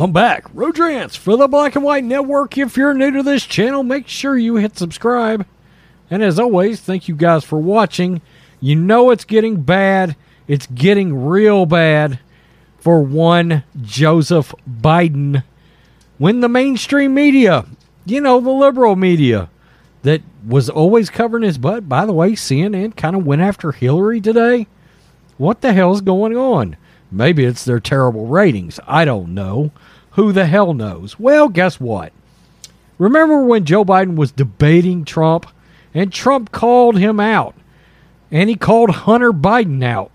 I'm back. Rodrance for the Black and White Network. If you're new to this channel, make sure you hit subscribe. And as always, thank you guys for watching. You know it's getting bad. It's getting real bad for one Joseph Biden. When the mainstream media, you know, the liberal media, that was always covering his butt. By the way, CNN kind of went after Hillary today. What the hell's going on? Maybe it's their terrible ratings. I don't know. Who the hell knows? Well, guess what? Remember when Joe Biden was debating Trump and Trump called him out and he called Hunter Biden out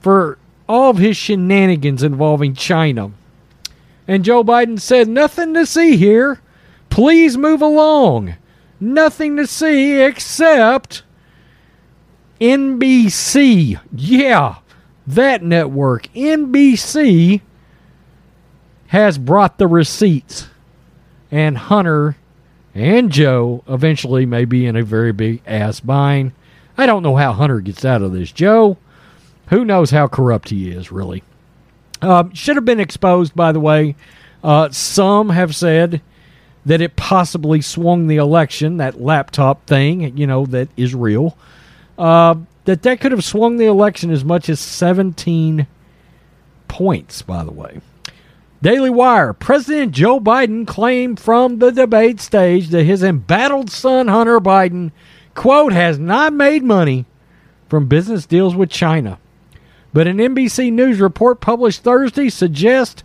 for all of his shenanigans involving China. And Joe Biden said, Nothing to see here. Please move along. Nothing to see except NBC. Yeah, that network, NBC, has brought the receipts. And Hunter and Joe eventually may be in a very big ass bind. I don't know how Hunter gets out of this. Joe, who knows how corrupt he is, really. Uh, should have been exposed, by the way. Uh, some have said that it possibly swung the election, that laptop thing, you know, that is real. Uh, that that could have swung the election as much as 17 points, by the way. Daily Wire President Joe Biden claimed from the debate stage that his embattled son, Hunter Biden, quote, has not made money from business deals with China. But an NBC News report published Thursday suggests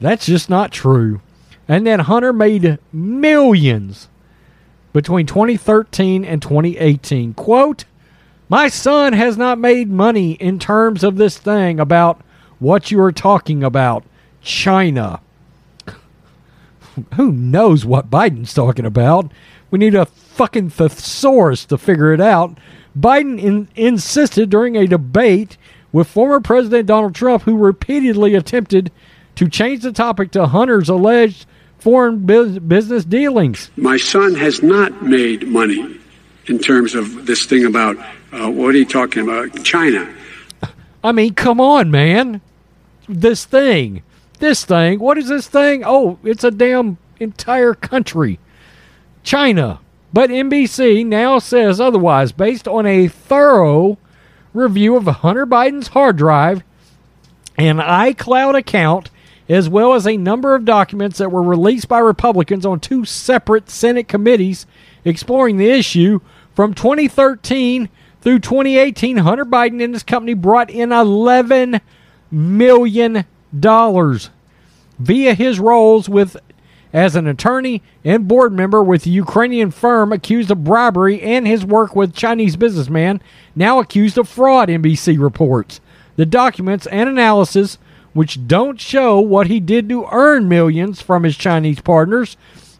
that's just not true. And that Hunter made millions between 2013 and 2018. Quote, my son has not made money in terms of this thing about what you are talking about, China. Who knows what Biden's talking about? We need a fucking thesaurus to figure it out. Biden in, insisted during a debate with former President Donald Trump, who repeatedly attempted to change the topic to Hunter's alleged foreign business dealings. My son has not made money in terms of this thing about uh, what are you talking about? China. I mean, come on, man. This thing. This thing. What is this thing? Oh, it's a damn entire country. China. But NBC now says otherwise based on a thorough review of Hunter Biden's hard drive and iCloud account, as well as a number of documents that were released by Republicans on two separate Senate committees exploring the issue from 2013 through 2018, Hunter Biden and his company brought in $11 million via his roles with as an attorney and board member with the Ukrainian firm accused of bribery and his work with Chinese businessman now accused of fraud, NBC reports. The documents and analysis, which don't show what he did to earn millions from his Chinese partners,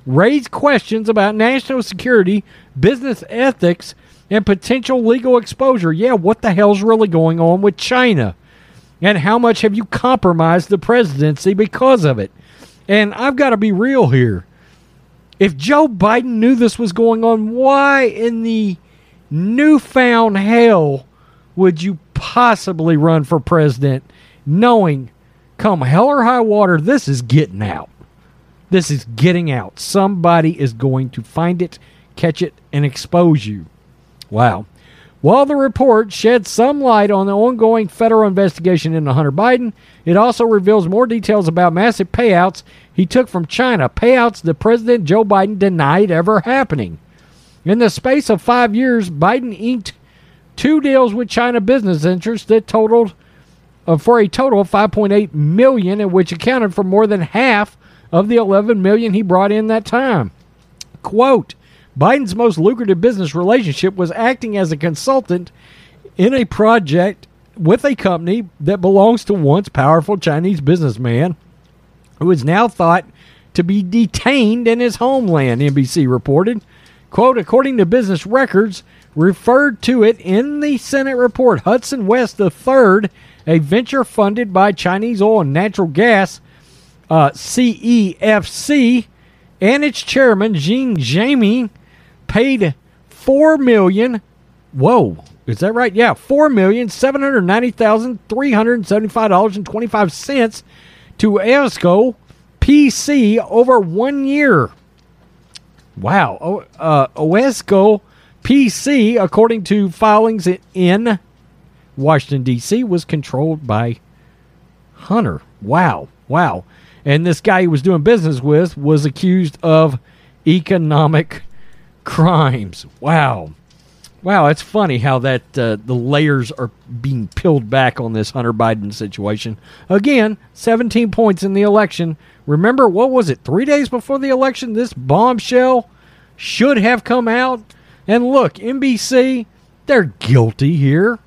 raise questions about national security, business ethics, and potential legal exposure. Yeah, what the hell's really going on with China? And how much have you compromised the presidency because of it? And I've got to be real here. If Joe Biden knew this was going on, why in the newfound hell would you possibly run for president knowing, come hell or high water, this is getting out? This is getting out. Somebody is going to find it, catch it, and expose you. Wow. While the report sheds some light on the ongoing federal investigation into Hunter Biden, it also reveals more details about massive payouts he took from China, payouts that President Joe Biden denied ever happening. In the space of five years, Biden inked two deals with China business interests that totaled uh, for a total of 5.8 million, and which accounted for more than half of the 11 million he brought in that time. Quote, Biden's most lucrative business relationship was acting as a consultant in a project with a company that belongs to once powerful Chinese businessman who is now thought to be detained in his homeland, NBC reported. Quote, according to business records, referred to it in the Senate report, Hudson West III, a venture funded by Chinese oil and natural gas, uh, CEFC, and its chairman, Jing Jianming, paid four million. Whoa, is that right? Yeah, four million seven hundred ninety thousand three hundred seventy-five dollars and twenty-five cents to ESCO PC over one year. Wow. O- uh, Owasco PC, according to filings in Washington, D.C., was controlled by Hunter. Wow. Wow. And this guy he was doing business with was accused of economic crimes. Wow. Wow, it's funny how that uh, the layers are being peeled back on this Hunter Biden situation. Again, 17 points in the election. Remember, what was it, three days before the election? This bombshell should have come out. And look, NBC, they're guilty here.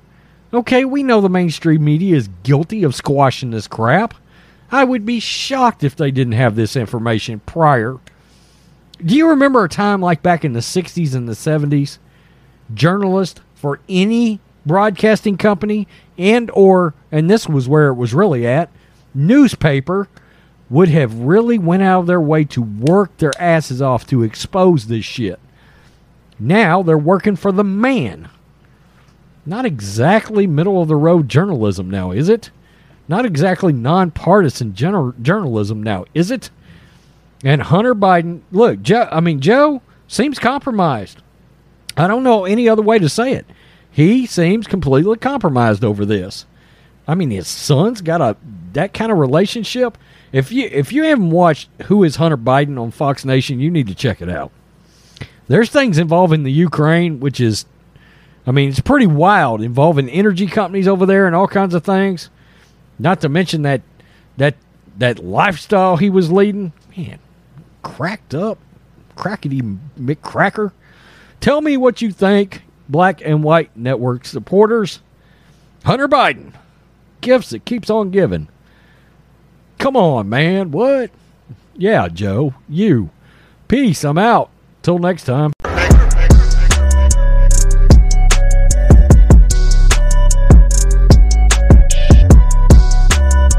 Okay, we know the mainstream media is guilty of squashing this crap. I would be shocked if they didn't have this information prior. Do you remember a time like back in the 60s and the 70s? Journalist for any broadcasting company and or and this was where it was really at newspaper would have really went out of their way to work their asses off to expose this shit? Now they're working for the man. Not exactly middle of the road journalism now is it? Not exactly nonpartisan gener- journalism now is it and hunter biden look joe i mean joe seems compromised i don't know any other way to say it he seems completely compromised over this. I mean, his son's got a that kind of relationship. If you if you haven't watched Who is Hunter Biden on Fox Nation, you need to check it out. There's things involving the Ukraine, which is, I mean, it's pretty wild, involving energy companies over there and all kinds of things. Not to mention that that that lifestyle he was leading, man, cracked up, crackety McCracker. Tell me what you think black and white network supporters. Hunter Biden. Gifts that keeps on giving. Come on, man. What? Yeah, Joe. You. Peace. I'm out. Till next time.